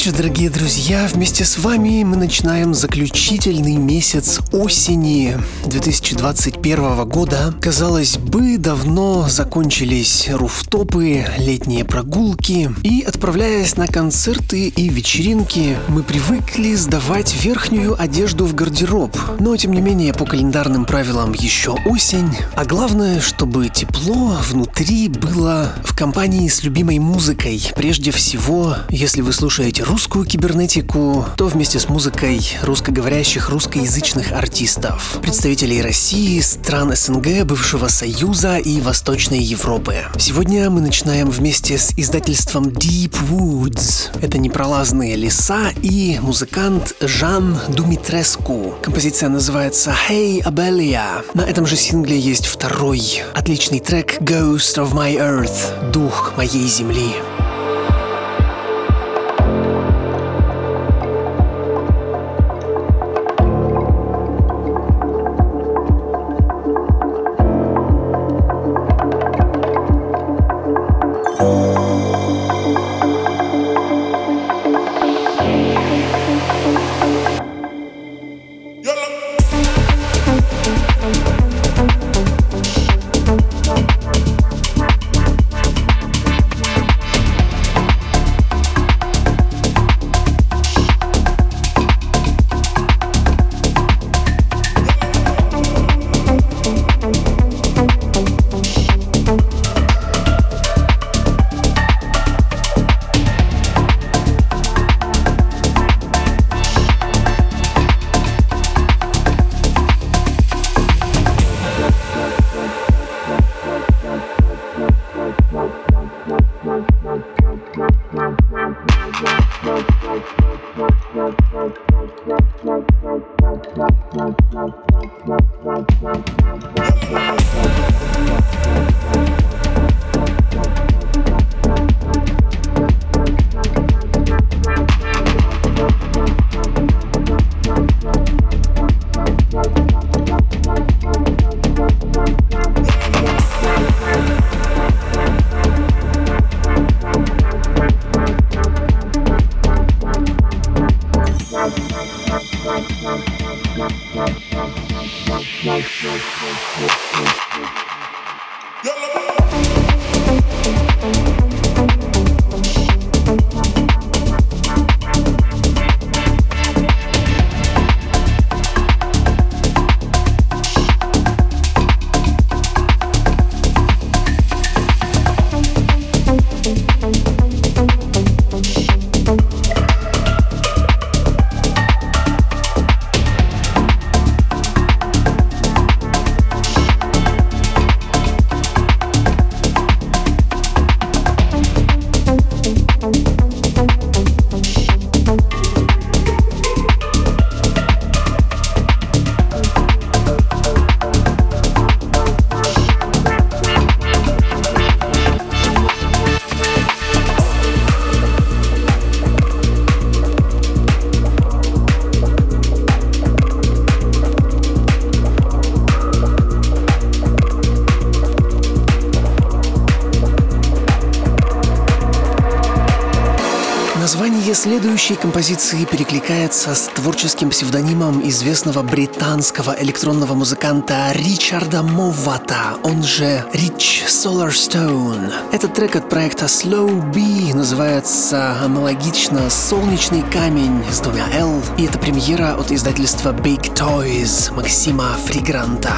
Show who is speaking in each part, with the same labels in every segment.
Speaker 1: Вечер, дорогие друзья. Вместе с вами мы начинаем заключительный месяц осени 2021 года. Казалось бы, давно закончились руфтопы, летние прогулки. И отправляясь на концерты и вечеринки, мы привыкли сдавать верхнюю одежду в гардероб. Но, тем не менее, по календарным правилам еще осень. А главное, чтобы тепло внутри было в компании с любимой музыкой. Прежде всего, если вы слушаете русскую кибернетику, то вместе с музыкой русскоговорящих русскоязычных артистов, представителей России, стран СНГ, бывшего Союза и Восточной Европы. Сегодня мы начинаем вместе с издательством Deep Woods. Это непролазные леса и музыкант Жан Думитреску. Композиция называется Hey Abelia. На этом же сингле есть второй отличный трек Ghost of My Earth, Дух моей земли. Следующей композиции перекликается с творческим псевдонимом известного британского электронного музыканта Ричарда Мовата, он же Рич Solarstone. Этот трек от проекта Slow B называется аналогично «Солнечный камень» с двумя «Л», и это премьера от издательства Big Toys Максима Фригранта.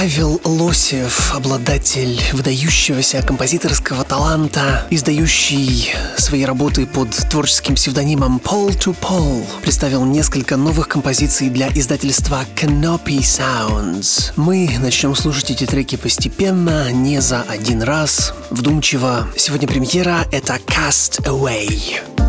Speaker 1: Павел Лосев, обладатель выдающегося композиторского таланта, издающий свои работы под творческим псевдонимом Paul to Paul, представил несколько новых композиций для издательства Canopy Sounds. Мы начнем слушать эти треки постепенно, не за один раз, вдумчиво. Сегодня премьера — это Cast Away.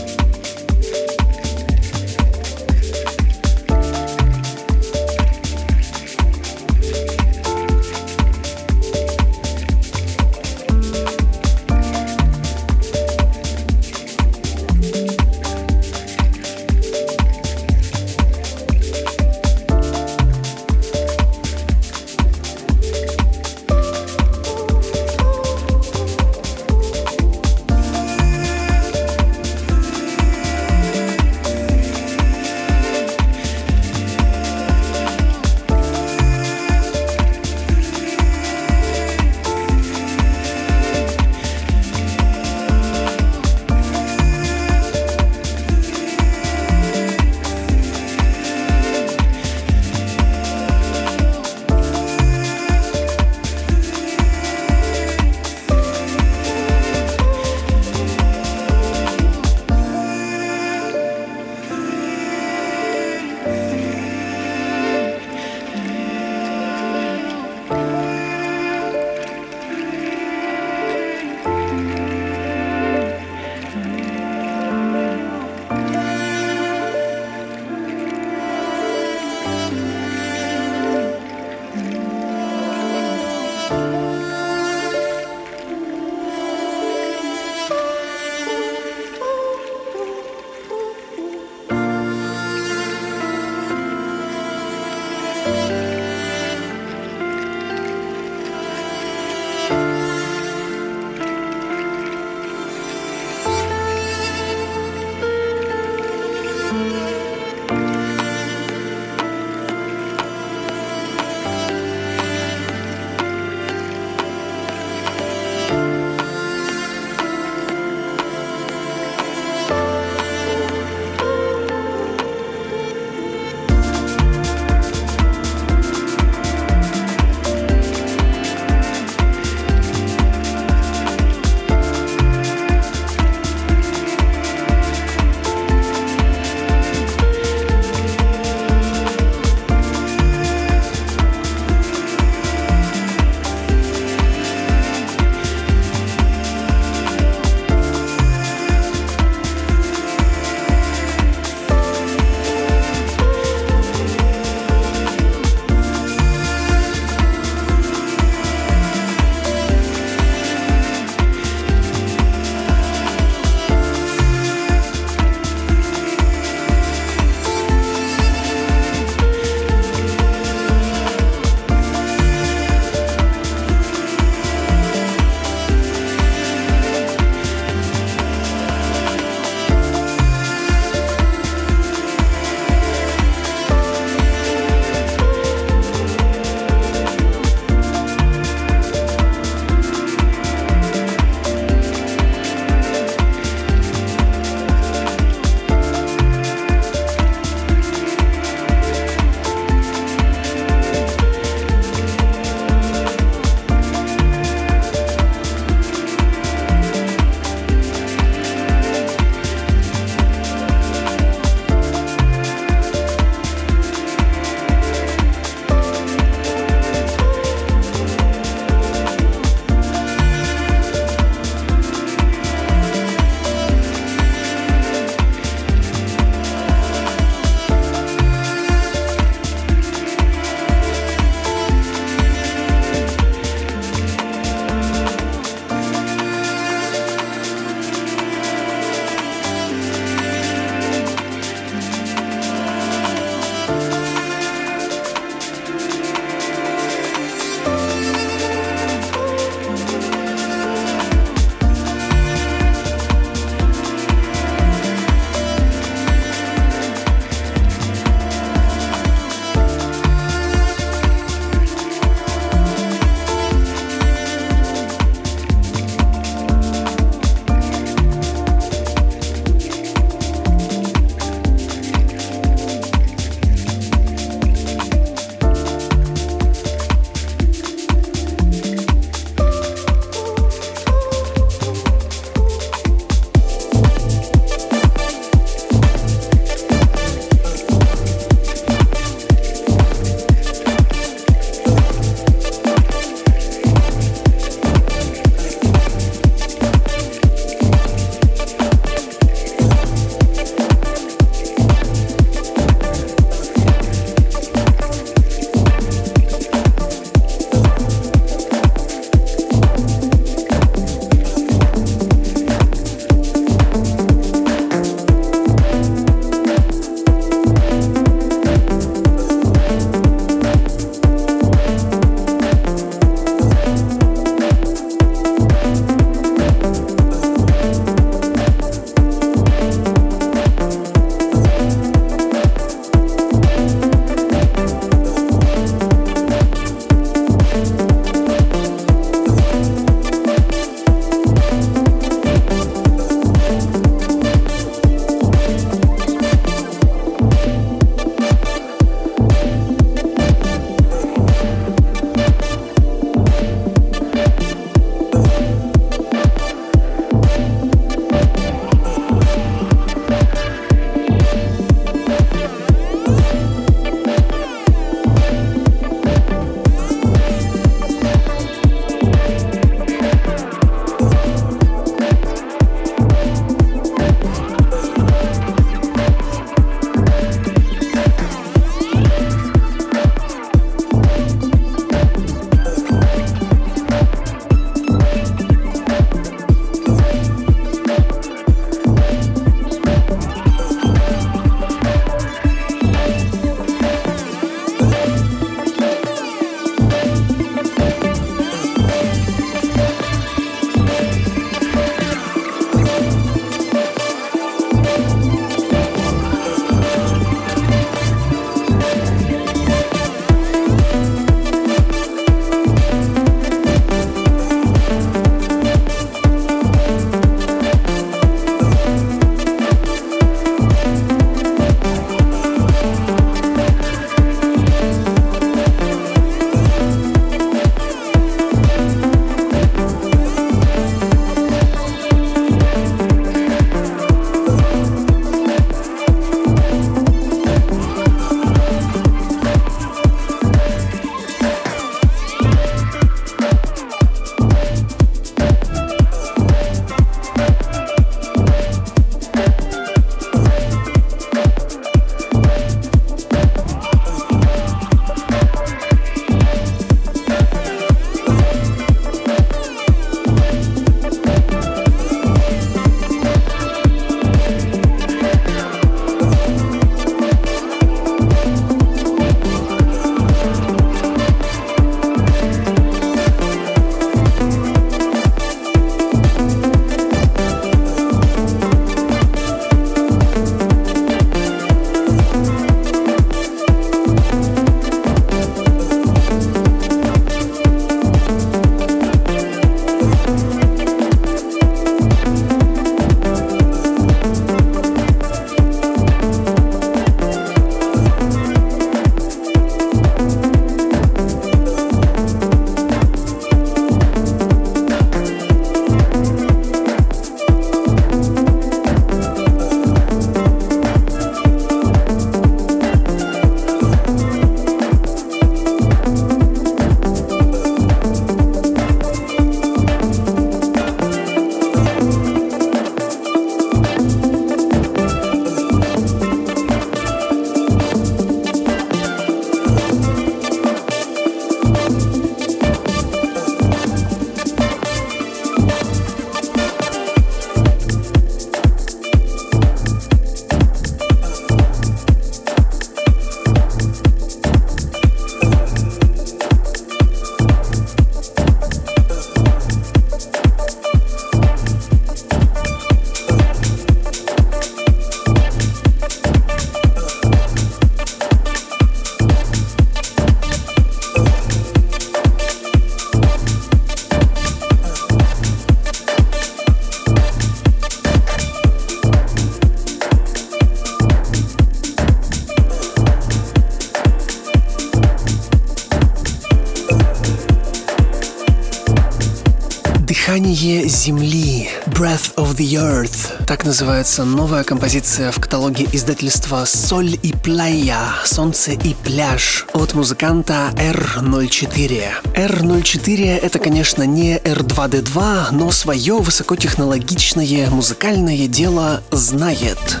Speaker 1: Так называется новая композиция в каталоге издательства «Соль и Плая» «Солнце и пляж» от музыканта R04. R04 — это, конечно, не R2D2, но свое высокотехнологичное музыкальное дело знает.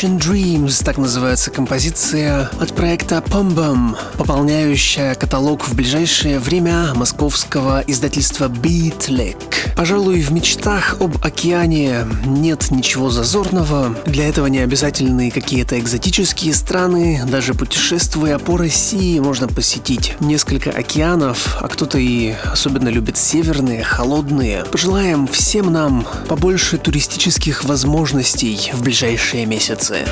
Speaker 1: Ocean Dreams, так называется композиция от проекта Pum Bum, пополняющая каталог в ближайшее время московского издательства Beatlick. Пожалуй, в мечтах об океане нет ничего зазорного. Для этого не обязательны какие-то экзотические страны. Даже путешествуя по России, можно посетить несколько океанов, а кто-то и особенно любит северные, холодные. Пожелаем всем нам побольше туристических возможностей в ближайшие месяцы.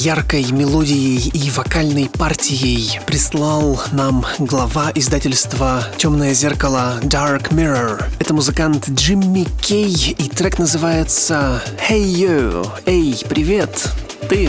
Speaker 1: Яркой мелодией и вокальной партией прислал нам глава издательства «Темное зеркало» Dark Mirror. Это музыкант Джимми Кей, и трек называется «Hey You». Эй, привет, ты.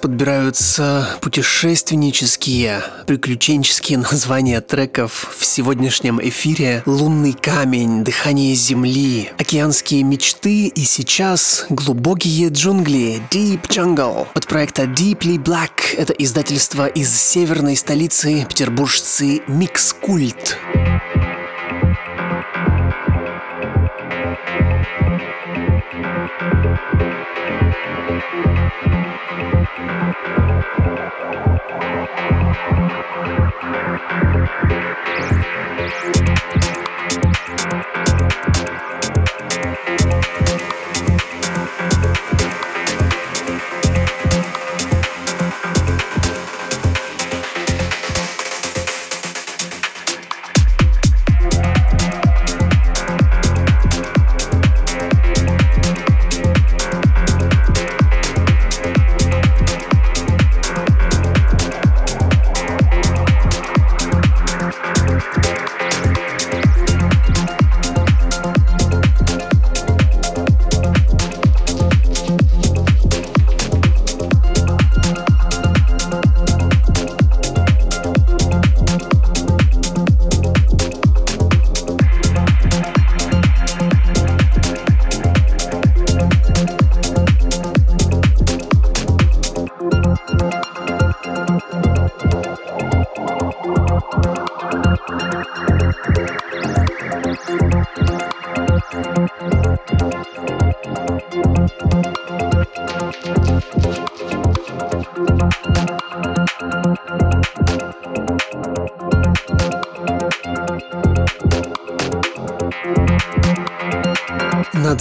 Speaker 1: Подбираются путешественнические, приключенческие названия треков в сегодняшнем эфире. «Лунный камень», «Дыхание земли», «Океанские мечты» и сейчас «Глубокие джунгли», «Deep Jungle» от проекта Deeply Black. Это издательство из северной столицы петербуржцы Микс Культ. Над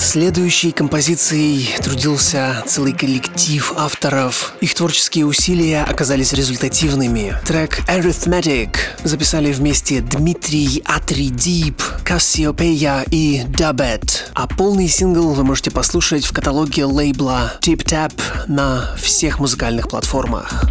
Speaker 1: Следующей композицией трудился целый коллектив авторов. Их творческие усилия оказались результативными. Трек Arithmetic записали вместе Дмитрий Атри Дип, Кассиопея и Дабет. А полный сингл вы можете послушать в каталоге лейбла Tip Tap на всех музыкальных платформах.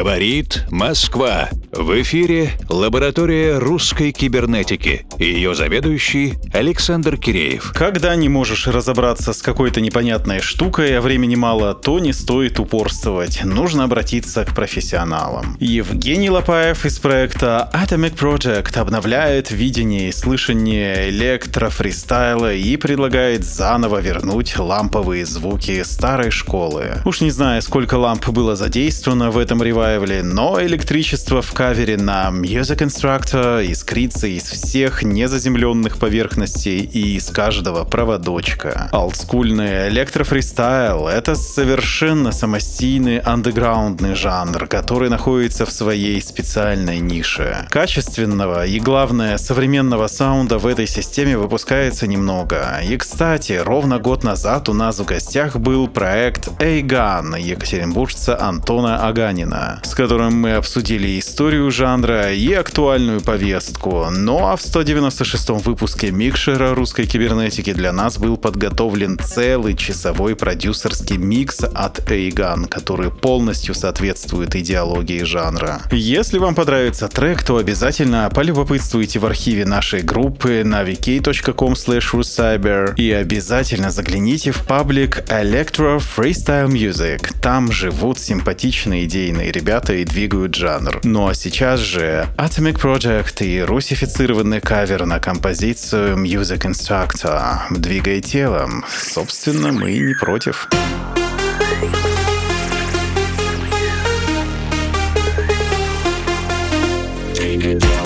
Speaker 2: Говорит Москва. В эфире лаборатория русской кибернетики и ее заведующий Александр Киреев.
Speaker 3: Когда не можешь разобраться с какой-то непонятной штукой, а времени мало, то не стоит упорствовать. Нужно обратиться к профессионалам. Евгений Лопаев из проекта Atomic Project обновляет видение и слышание электрофристайла и предлагает заново вернуть ламповые звуки старой школы. Уж не знаю, сколько ламп было задействовано в этом ревайвле, но электричество в кавере на Music Instructor искрится из всех незаземленных поверхностей и из каждого проводочка. Олдскульный электрофристайл — это совершенно самостийный андеграундный жанр, который находится в своей специальной нише. Качественного и, главное, современного саунда в этой системе выпускается немного. И, кстати, ровно год назад у нас в гостях был проект Эйган екатеринбуржца Антона Аганина, с которым мы обсудили историю историю жанра и актуальную повестку. Ну а в 196-м выпуске Микшера русской кибернетики для нас был подготовлен целый часовой продюсерский микс от Эйган, который полностью соответствует идеологии жанра. Если вам понравится трек, то обязательно полюбопытствуйте в архиве нашей группы на vk.com cyber и обязательно загляните в паблик Electro Freestyle Music. Там живут симпатичные идейные ребята и двигают жанр. Ну а сейчас же Atomic Project и русифицированный кавер на композицию Music Instructor «Двигай телом». Собственно, мы не против.
Speaker 4: Сил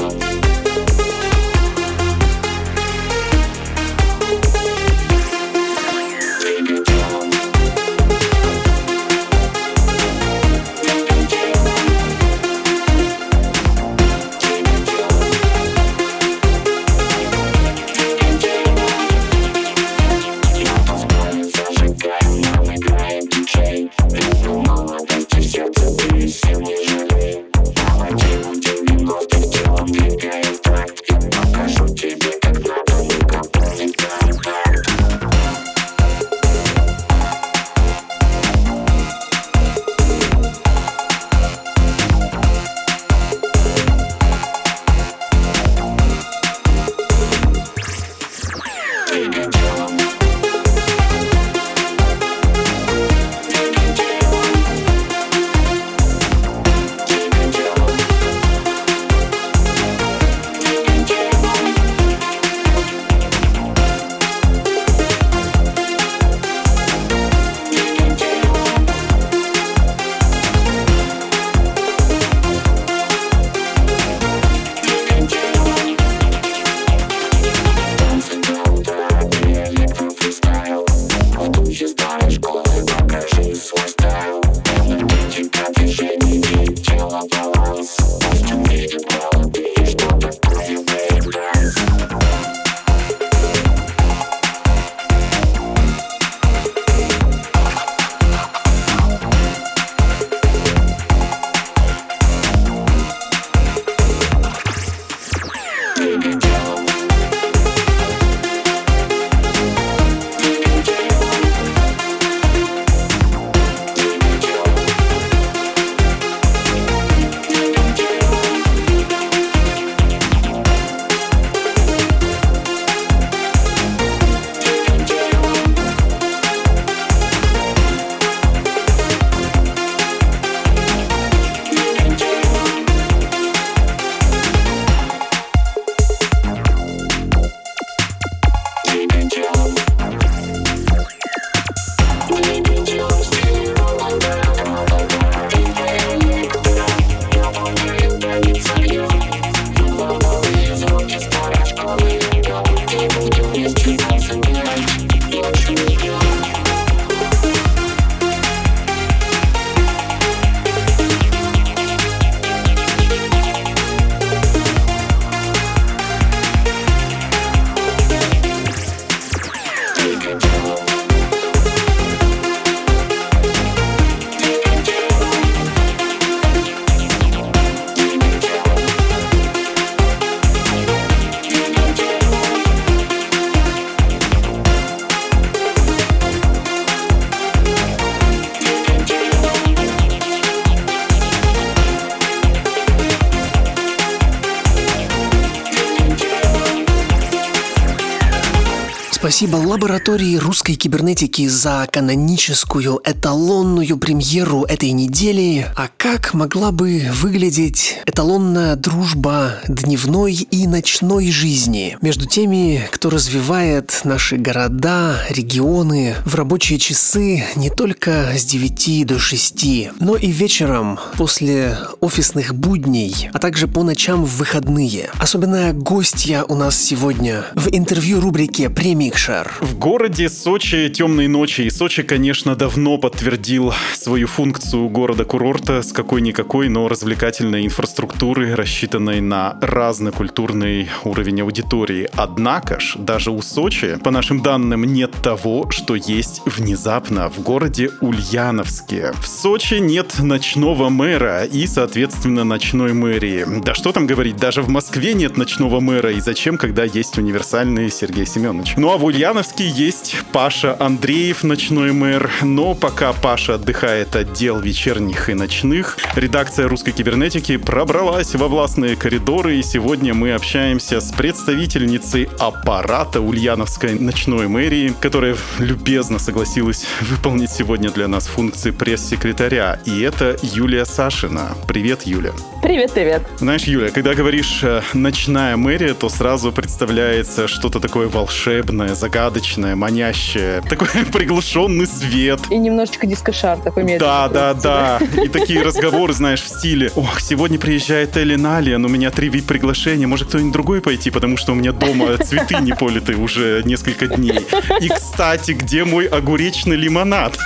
Speaker 1: Спасибо лаборатории русской кибернетики за каноническую эталонную премьеру этой недели. А как могла бы выглядеть эталонная дружба дневной и ночной жизни между теми, кто развивает наши города, регионы в рабочие часы не только с 9 до 6, но и вечером после офисных будней, а также по ночам в выходные. Особенная гостья у нас сегодня в интервью рубрике «Премикшер».
Speaker 3: В городе Сочи темные ночи, и Сочи, конечно, давно подтвердил свою функцию города-курорта с какой-никакой, но развлекательной инфраструктуры, рассчитанной на разный культурный уровень аудитории. Однако ж, даже у Сочи, по нашим данным, нет того, что есть внезапно в городе Ульяновске. В Сочи нет ночного мэра и, соответственно, ночной мэрии. Да что там говорить, даже в Москве нет ночного мэра, и зачем, когда есть универсальный Сергей Семенович. Ну а в Ульяновске есть Паша Андреев, ночной мэр, но пока Паша отдыхает от дел вечерних и ночных, редакция русской кибернетики пробралась во властные коридоры, и сегодня мы общаемся с представительницей аппарата Ульяновской ночной мэрии, которая любезно согласилась выполнить сегодня для нас функции пресс-секретаря, и это Юлия Сашина. Привет, Юля.
Speaker 4: Привет, привет.
Speaker 3: Знаешь, Юля, когда говоришь э, «ночная мэрия», то сразу представляется что-то такое волшебное, загадочное, манящее. Такой приглушенный свет.
Speaker 4: И немножечко дискошар такой медленный.
Speaker 3: Да, да, да. И такие разговоры, знаешь, в стиле «Ох, сегодня приезжает Эллен Алиен, у меня три приглашения, может кто-нибудь другой пойти, потому что у меня дома цветы не политы уже несколько дней. И, кстати, где мой огуречный лимонад?»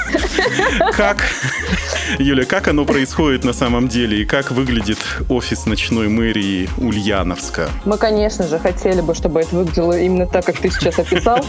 Speaker 3: Как, Юля, как оно происходит на самом деле и как выглядит офис ночной мэрии Ульяновска?
Speaker 4: Мы, конечно же, хотели бы, чтобы это выглядело именно так, как ты сейчас описал.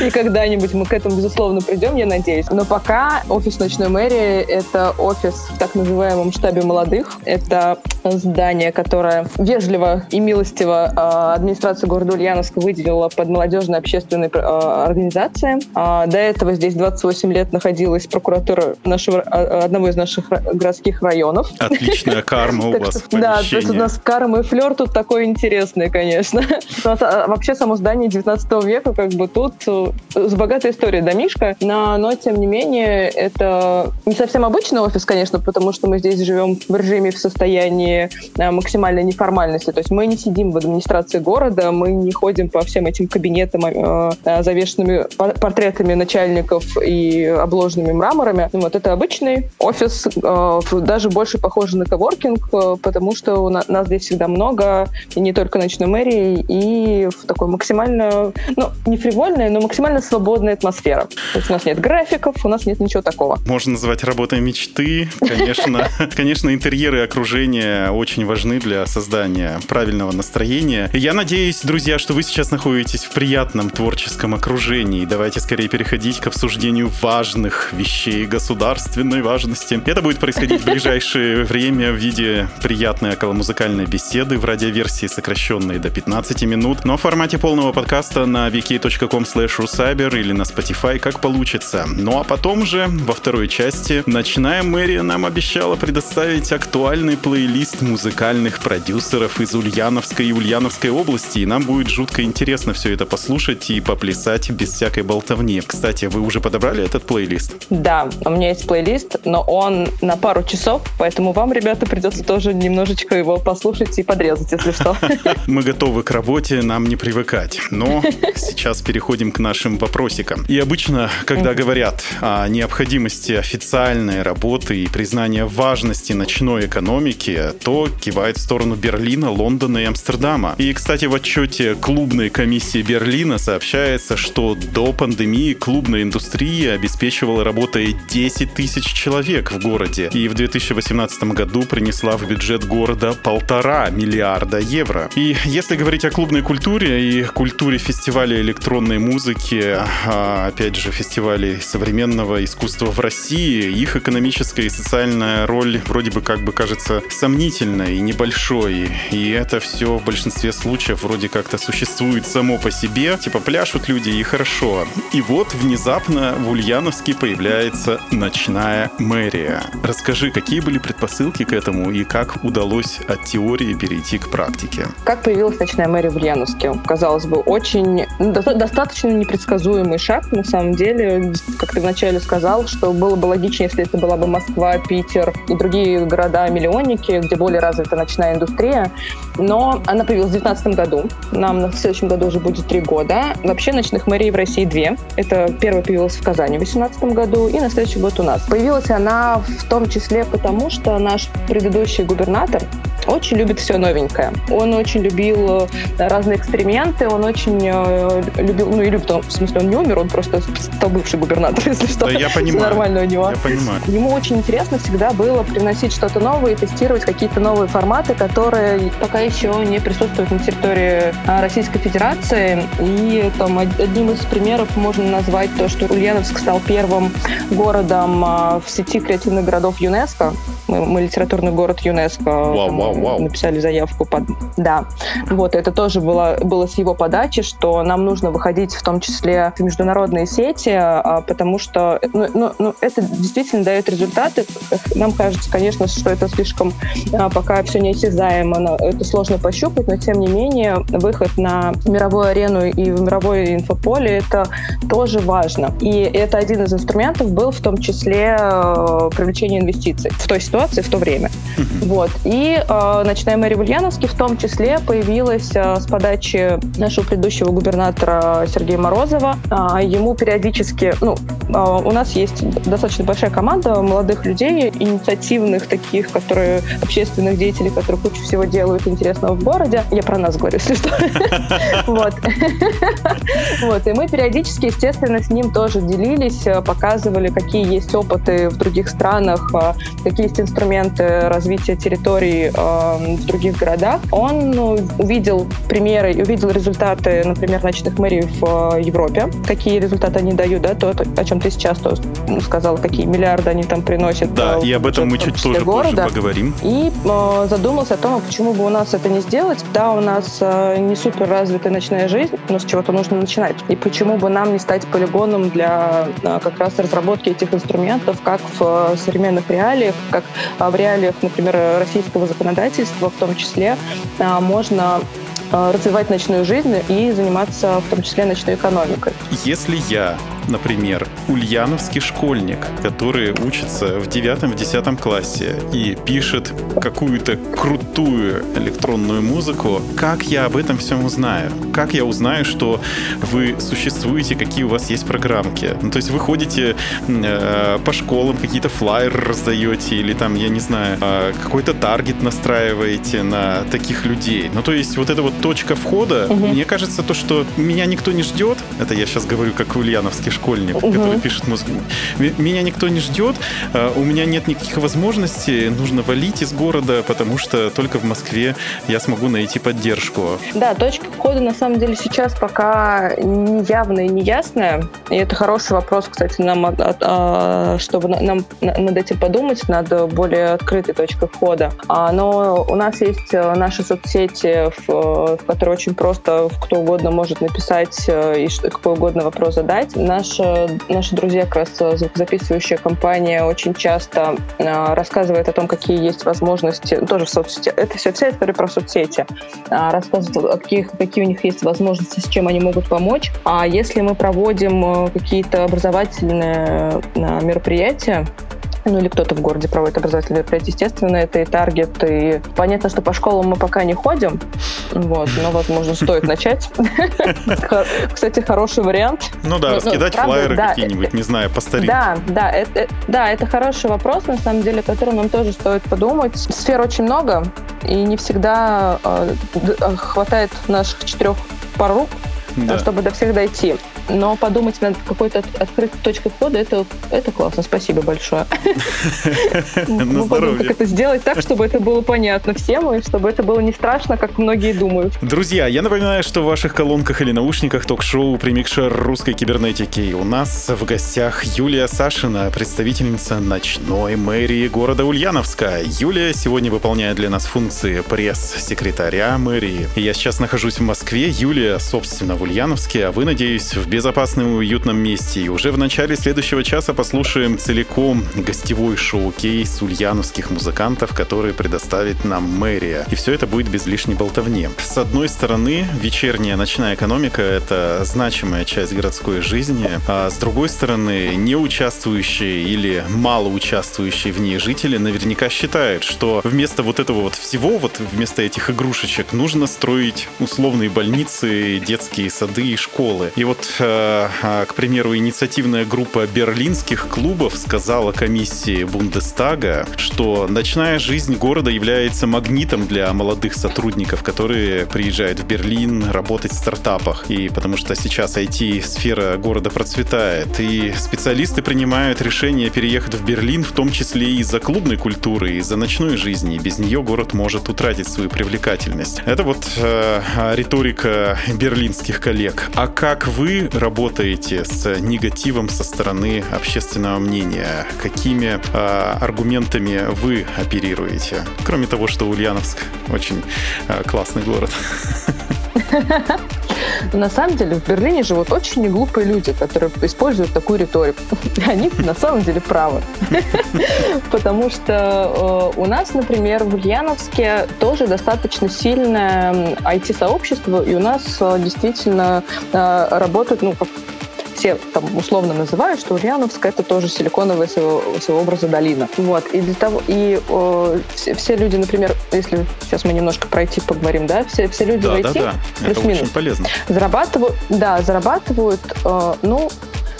Speaker 4: И когда-нибудь мы к этому, безусловно, придем, я надеюсь. Но пока офис ночной мэрии — это офис в так называемом штабе молодых. Это здание, которое вежливо и милостиво а, администрация города Ульяновска выделила под молодежные общественные а, организации. А, до этого здесь 28 лет находилась прокуратура нашего, одного из наших городских районов.
Speaker 3: Отличная карма у вас
Speaker 4: Да, то есть у нас карма и флер тут такой интересный, конечно. Вообще само здание 19 века, как бы тут э, с богатой историей домишка, но, но тем не менее это не совсем обычный офис, конечно, потому что мы здесь живем в режиме в состоянии э, максимальной неформальности. То есть мы не сидим в администрации города, мы не ходим по всем этим кабинетам, э, завешенными портретами начальников и обложенными мраморами. Вот это обычный офис, даже больше похожий на коворкинг, потому что у нас здесь всегда много, и не только ночной мэрии, и в такой максимально, ну, не фривольной, но максимально свободная атмосфера. То есть у нас нет графиков, у нас нет ничего такого.
Speaker 3: Можно назвать работой мечты. Конечно, конечно, интерьеры и окружение очень важны для создания правильного настроения. Я надеюсь, друзья, что вы сейчас находитесь в приятном творческом окружении. Давайте скорее переходить к обсуждению важных вещей государственной важности. Это будет происходить в ближайшее время в виде приятной околомузыкальной беседы в радиоверсии, сокращенной до 15 минут, но в формате полного подкаста на wiki.com slash или на Spotify, как получится. Ну а потом же, во второй части, ночная мэрия нам обещала предоставить актуальный плейлист музыкальных продюсеров из Ульяновской и Ульяновской области, и нам будет жутко интересно все это послушать и поплясать без всякой болтовни. Кстати, вы уже подобрали этот плейлист?
Speaker 4: Да, у меня есть плейлист, но он на пару часов, поэтому вам, ребята, придется тоже немножечко его послушать и подрезать, если что.
Speaker 3: Мы готовы к работе, нам не привыкать. Но сейчас переходим к нашим вопросикам. И обычно, когда говорят о необходимости официальной работы и признания важности ночной экономики, то кивает в сторону Берлина, Лондона и Амстердама. И, кстати, в отчете клубной комиссии Берлина сообщается, что до пандемии клубная индустрия обеспечивала работой 10 тысяч человек в городе. И в 2018 году принесла в бюджет города полтора миллиарда евро. И если говорить о клубной культуре и культуре фестиваля электронной музыки, а, опять же, фестивалей современного искусства в России, их экономическая и социальная роль вроде бы как бы кажется сомнительной и небольшой. И это все в большинстве случаев вроде как-то существует само по себе. Типа пляшут люди и хорошо. И вот внезапно в Ульяновске появляется ночная мэрия. Расскажи, какие были предпосылки к этому и как удалось от теории перейти к практике?
Speaker 4: Как появилась ночная мэрия в Ульяновске? Казалось бы, очень ну, достаточно непредсказуемый шаг, на самом деле. Как ты вначале сказал, что было бы логичнее, если это была бы Москва, Питер и другие города-миллионники, где более развита ночная индустрия. Но она появилась в 2019 году. Нам на следующем году уже будет три года. Вообще ночных мэрий в России две. Это первая появилась в Казани в 2018 году и на следующий год у нас. Появилась она в том числе потому, что наш предыдущий губернатор очень любит все новенькое. Он очень любил э, разные эксперименты, он очень э, любил, ну и любит, он, в смысле, он не умер, он просто стал бывший губернатор, если что.
Speaker 3: Да, я понимаю.
Speaker 4: нормально у него.
Speaker 3: Я понимаю.
Speaker 4: Ему очень интересно всегда было приносить что-то новое и тестировать какие-то новые форматы, которые пока еще не присутствуют на территории а, Российской Федерации. И там одним из примеров можно назвать то, что Ульяновск стал первым городом а, в сети креативных городов ЮНЕСКО. Мы, мы литературный город ЮНЕСКо.
Speaker 3: Вау, вау, вау.
Speaker 4: Написали заявку под... Да. Вот, это тоже было, было с его подачи, что нам нужно выходить в том числе в международные сети, а, потому что ну, ну, ну, это действительно дает результаты. Нам кажется, конечно, что это слишком пока все неосязаемо, это сложно пощупать, но тем не менее выход на мировую арену и в мировое инфополе это тоже важно. И это один из инструментов был в том числе э, привлечение инвестиций в той ситуации, в то время. Вот. И э, ночная мэрия в Ульяновске в том числе появилась э, с подачи нашего предыдущего губернатора Сергея Морозова. Э, ему периодически, ну, э, у нас есть достаточно большая команда молодых людей, инициативных таких, которые общественных деятелей, которые кучу всего делают интересного в городе. Я про нас говорю, если что. Вот. Вот. И мы периодически, естественно, с ним тоже делились, показывали, какие есть опыты в других странах, какие есть инструменты развития территорий в других городах. Он ну, увидел примеры, увидел результаты, например, ночных мэрий в Европе, какие результаты они дают, да, то, о чем ты сейчас то сказал, какие миллиарды они там приносят.
Speaker 3: Да, и об этом мы чуть тоже города. позже поговорим.
Speaker 4: И э, задумался о том, а почему бы у нас это не сделать. Да, у нас э, не супер развитая ночная жизнь, но с чего-то нужно начинать. И почему бы нам не стать полигоном для э, как раз разработки этих инструментов, как в э, современных реалиях, как э, в реалиях, например, российского законодательства в том числе, э, можно Э, развивать ночную жизнь и заниматься в том числе ночной экономикой.
Speaker 3: Если я, например, ульяновский школьник, который учится в девятом, в десятом классе и пишет какую-то крутую электронную музыку, как я об этом всем узнаю? Как я узнаю, что вы существуете, какие у вас есть программки? Ну, то есть вы ходите э, по школам, какие-то флайеры раздаете или там, я не знаю, э, какой-то таргет настраиваете на таких людей. Ну, то есть вот это вот точка входа, угу. мне кажется, то, что меня никто не ждет, это я сейчас говорю как ульяновский школьник, угу. который пишет музыку, меня никто не ждет, а, у меня нет никаких возможностей, нужно валить из города, потому что только в Москве я смогу найти поддержку.
Speaker 4: Да, точка входа на самом деле сейчас пока не явная и не ясная, и это хороший вопрос, кстати, нам, а, чтобы нам над этим подумать, над более открытой точкой входа. А, но у нас есть э, наши соцсети в в которой очень просто кто угодно может написать э, и какой угодно вопрос задать. Наши, наши друзья, как раз э, звукозаписывающая компания, очень часто э, рассказывает о том, какие есть возможности, ну, тоже в соцсети, это все вся история про соцсети, рассказывает, какие, какие у них есть возможности, с чем они могут помочь. А если мы проводим какие-то образовательные мероприятия, ну или кто-то в городе проводит образовательные мероприятия, естественно, это и таргет, и понятно, что по школам мы пока не ходим, вот, но, возможно, стоит начать. Кстати, хороший вариант.
Speaker 3: Ну да, ну, раскидать флайеры какие-нибудь, не знаю, по старинке.
Speaker 4: Да, да, да, это хороший вопрос, на самом деле, о котором нам тоже стоит подумать. Сфер очень много, и не всегда а, хватает наших четырех пар рук, чтобы до всех дойти но подумать над какой-то открытой точкой входа, это, это классно. Спасибо большое. Мы подумаем, как это сделать так, чтобы это было понятно всем, и чтобы это было не страшно, как многие думают.
Speaker 3: Друзья, я напоминаю, что в ваших колонках или наушниках ток-шоу «Примикшер русской кибернетики». У нас в гостях Юлия Сашина, представительница ночной мэрии города Ульяновска. Юлия сегодня выполняет для нас функции пресс-секретаря мэрии. Я сейчас нахожусь в Москве, Юлия, собственно, в Ульяновске, а вы, надеюсь, в безопасном и уютном месте. И уже в начале следующего часа послушаем целиком гостевой шоу-кейс ульяновских музыкантов, которые предоставит нам мэрия. И все это будет без лишней болтовни. С одной стороны, вечерняя ночная экономика — это значимая часть городской жизни, а с другой стороны, не участвующие или мало участвующие в ней жители наверняка считают, что вместо вот этого вот всего, вот вместо этих игрушечек, нужно строить условные больницы, детские сады и школы. И вот, э, к примеру, инициативная группа берлинских клубов сказала комиссии Бундестага, что ночная жизнь города является магнитом для молодых сотрудников, которые приезжают в Берлин работать в стартапах. И потому что сейчас IT-сфера города процветает, и специалисты принимают решение переехать в Берлин, в том числе и из-за клубной культуры, из-за ночной жизни. Без нее город может утратить свою привлекательность. Это вот э, риторика берлинских коллег. А как вы работаете с негативом со стороны общественного мнения? Какими э, аргументами вы оперируете? Кроме того, что Ульяновск очень э, классный город.
Speaker 4: На самом деле в Берлине живут очень неглупые люди, которые используют такую риторику. Они на самом деле правы. Потому что э, у нас, например, в Ульяновске тоже достаточно сильное IT-сообщество, и у нас э, действительно э, работают, ну, все там условно называют, что Ульяновск это тоже силиконовая своего, своего образа долина. Вот. И для того, и о, все, все люди, например, если сейчас мы немножко пройти поговорим, да, все, все люди
Speaker 3: да,
Speaker 4: в IT,
Speaker 3: да, да.
Speaker 4: плюс-минус, зарабатывают, да, зарабатывают, э, ну,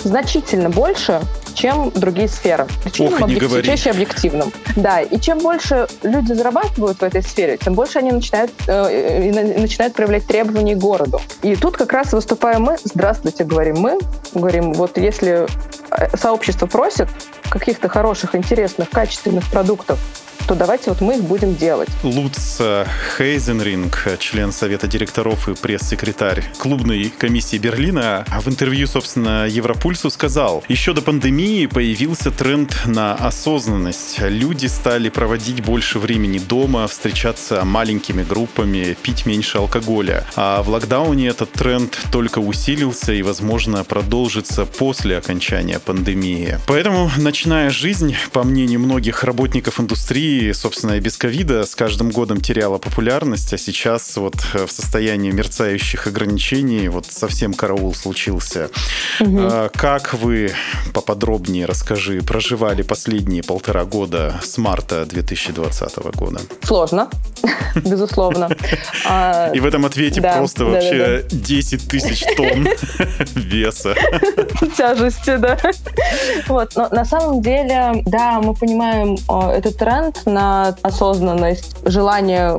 Speaker 4: значительно больше, чем другие сферы.
Speaker 3: Ох, не говори.
Speaker 4: чаще объективным. Да, и чем больше люди зарабатывают в этой сфере, тем больше они начинают, э, начинают проявлять требования к городу. И тут как раз выступаем мы, здравствуйте, говорим мы, говорим, вот если э, сообщество просит каких-то хороших, интересных, качественных продуктов, то давайте вот мы их будем делать.
Speaker 3: Луц Хейзенринг, член Совета директоров и пресс-секретарь клубной комиссии Берлина, в интервью, собственно, Европульсу сказал, еще до пандемии появился тренд на осознанность. Люди стали проводить больше времени дома, встречаться маленькими группами, пить меньше алкоголя. А в локдауне этот тренд только усилился и, возможно, продолжится после окончания пандемии. Поэтому ночная жизнь, по мнению многих работников индустрии, собственно, и без ковида с каждым годом теряла популярность, а сейчас вот в состоянии мерцающих ограничений вот совсем караул случился. Угу. Как вы, поподробнее расскажи, проживали последние полтора года с марта 2020 года?
Speaker 4: Сложно, безусловно.
Speaker 3: А, и в этом ответе просто вообще 10 тысяч тонн веса.
Speaker 4: Тяжести, да. Вот, но на самом деле, да, мы понимаем этот тренд, на осознанность, желание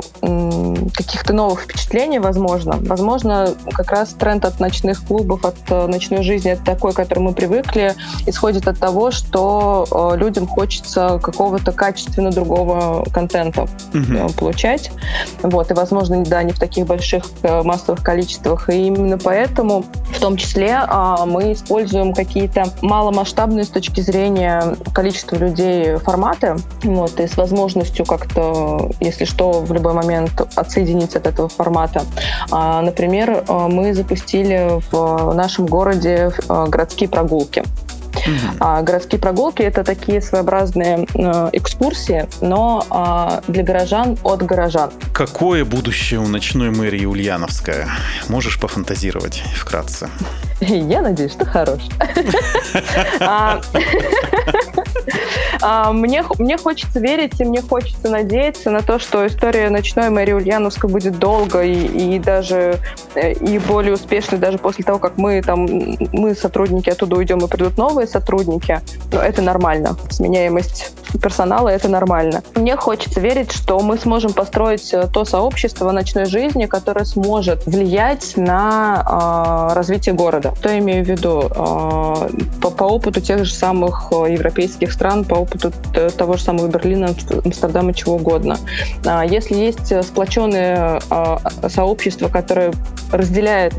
Speaker 4: каких-то новых впечатлений, возможно. Возможно, как раз тренд от ночных клубов, от э, ночной жизни, это такой, к которому мы привыкли, исходит от того, что э, людям хочется какого-то качественно другого контента угу. получать. Вот, и, возможно, да, не в таких больших массовых количествах. И именно поэтому, в том числе, а, мы используем какие-то маломасштабные с точки зрения количества людей форматы. Вот, и с возможностью как-то, если что, в любой момент отсоединиться от этого формата. А, например, э, мы запустили в нашем городе э, городские прогулки. Uh-huh. А, городские прогулки это такие своеобразные э, экскурсии, но э, для горожан от горожан.
Speaker 3: Какое будущее у ночной мэрии Ульяновская? Можешь пофантазировать вкратце?
Speaker 4: Я надеюсь, что хорошее. А, мне, мне хочется верить и мне хочется надеяться на то, что история ночной мэрии Ульяновска будет долго и, и даже э, и более успешной даже после того, как мы там мы сотрудники оттуда уйдем и придут новые сотрудники. Но это нормально. Сменяемость персонала это нормально. Мне хочется верить, что мы сможем построить э, то сообщество ночной жизни, которое сможет влиять на э, развитие города. Что я имею в виду? Э, по, по опыту тех же самых э, европейских стран, по опыту того же самого Берлина, Амстердама, чего угодно. Если есть сплоченное сообщество, которое разделяет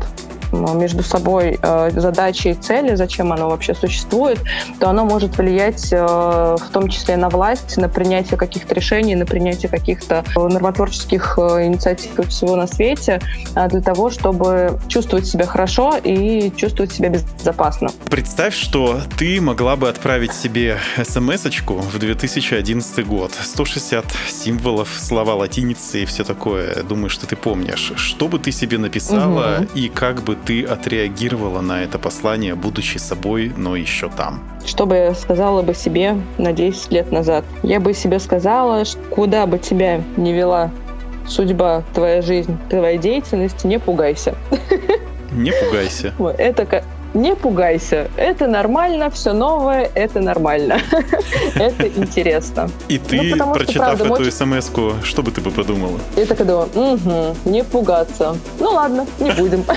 Speaker 4: между собой э, задачи и цели, зачем оно вообще существует, то оно может влиять э, в том числе на власть, на принятие каких-то решений, на принятие каких-то нормотворческих инициатив и всего на свете для того, чтобы чувствовать себя хорошо и чувствовать себя безопасно.
Speaker 3: Представь, что ты могла бы отправить себе смс-очку в 2011 год. 160 символов, слова латиницы и все такое. Думаю, что ты помнишь. Что бы ты себе написала угу. и как бы ты отреагировала на это послание, будучи собой, но еще там?
Speaker 4: Что бы я сказала бы себе на 10 лет назад? Я бы себе сказала, куда бы тебя не вела судьба, твоя жизнь, твоя деятельность, не пугайся.
Speaker 3: Не пугайся.
Speaker 4: Это не пугайся, это нормально, все новое, это нормально, это интересно.
Speaker 3: И ты, ну, прочитав эту смс что бы ты бы подумала?
Speaker 4: Я так думаю, угу, не пугаться. Ну ладно, не будем.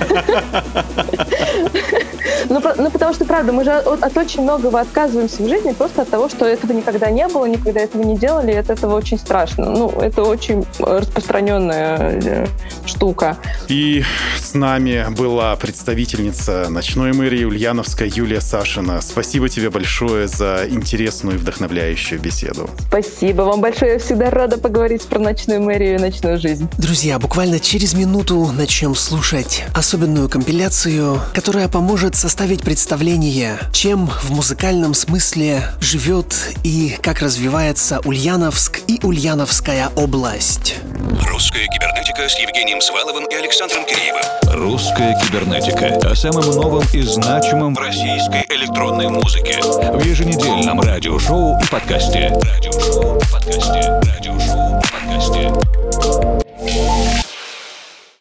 Speaker 4: Ну, ну, потому что, правда, мы же от, от очень многого отказываемся в жизни просто от того, что этого никогда не было, никогда этого не делали, и от этого очень страшно. Ну, это очень распространенная э, штука.
Speaker 3: И с нами была представительница ночной мэрии Ульяновска Юлия Сашина. Спасибо тебе большое за интересную и вдохновляющую беседу.
Speaker 4: Спасибо вам большое. Я всегда рада поговорить про ночную мэрию и ночную жизнь.
Speaker 1: Друзья, буквально через минуту начнем слушать особенную компиляцию, которая поможет составить представление, чем в музыкальном смысле живет и как развивается Ульяновск и Ульяновская область.
Speaker 5: Русская кибернетика с Евгением Сваловым и Александром Киреевым.
Speaker 2: Русская кибернетика о самом новом и значимом в российской электронной музыке. В еженедельном радиошоу и подкасте. Радиошоу и подкасте. Радиошоу и подкасте.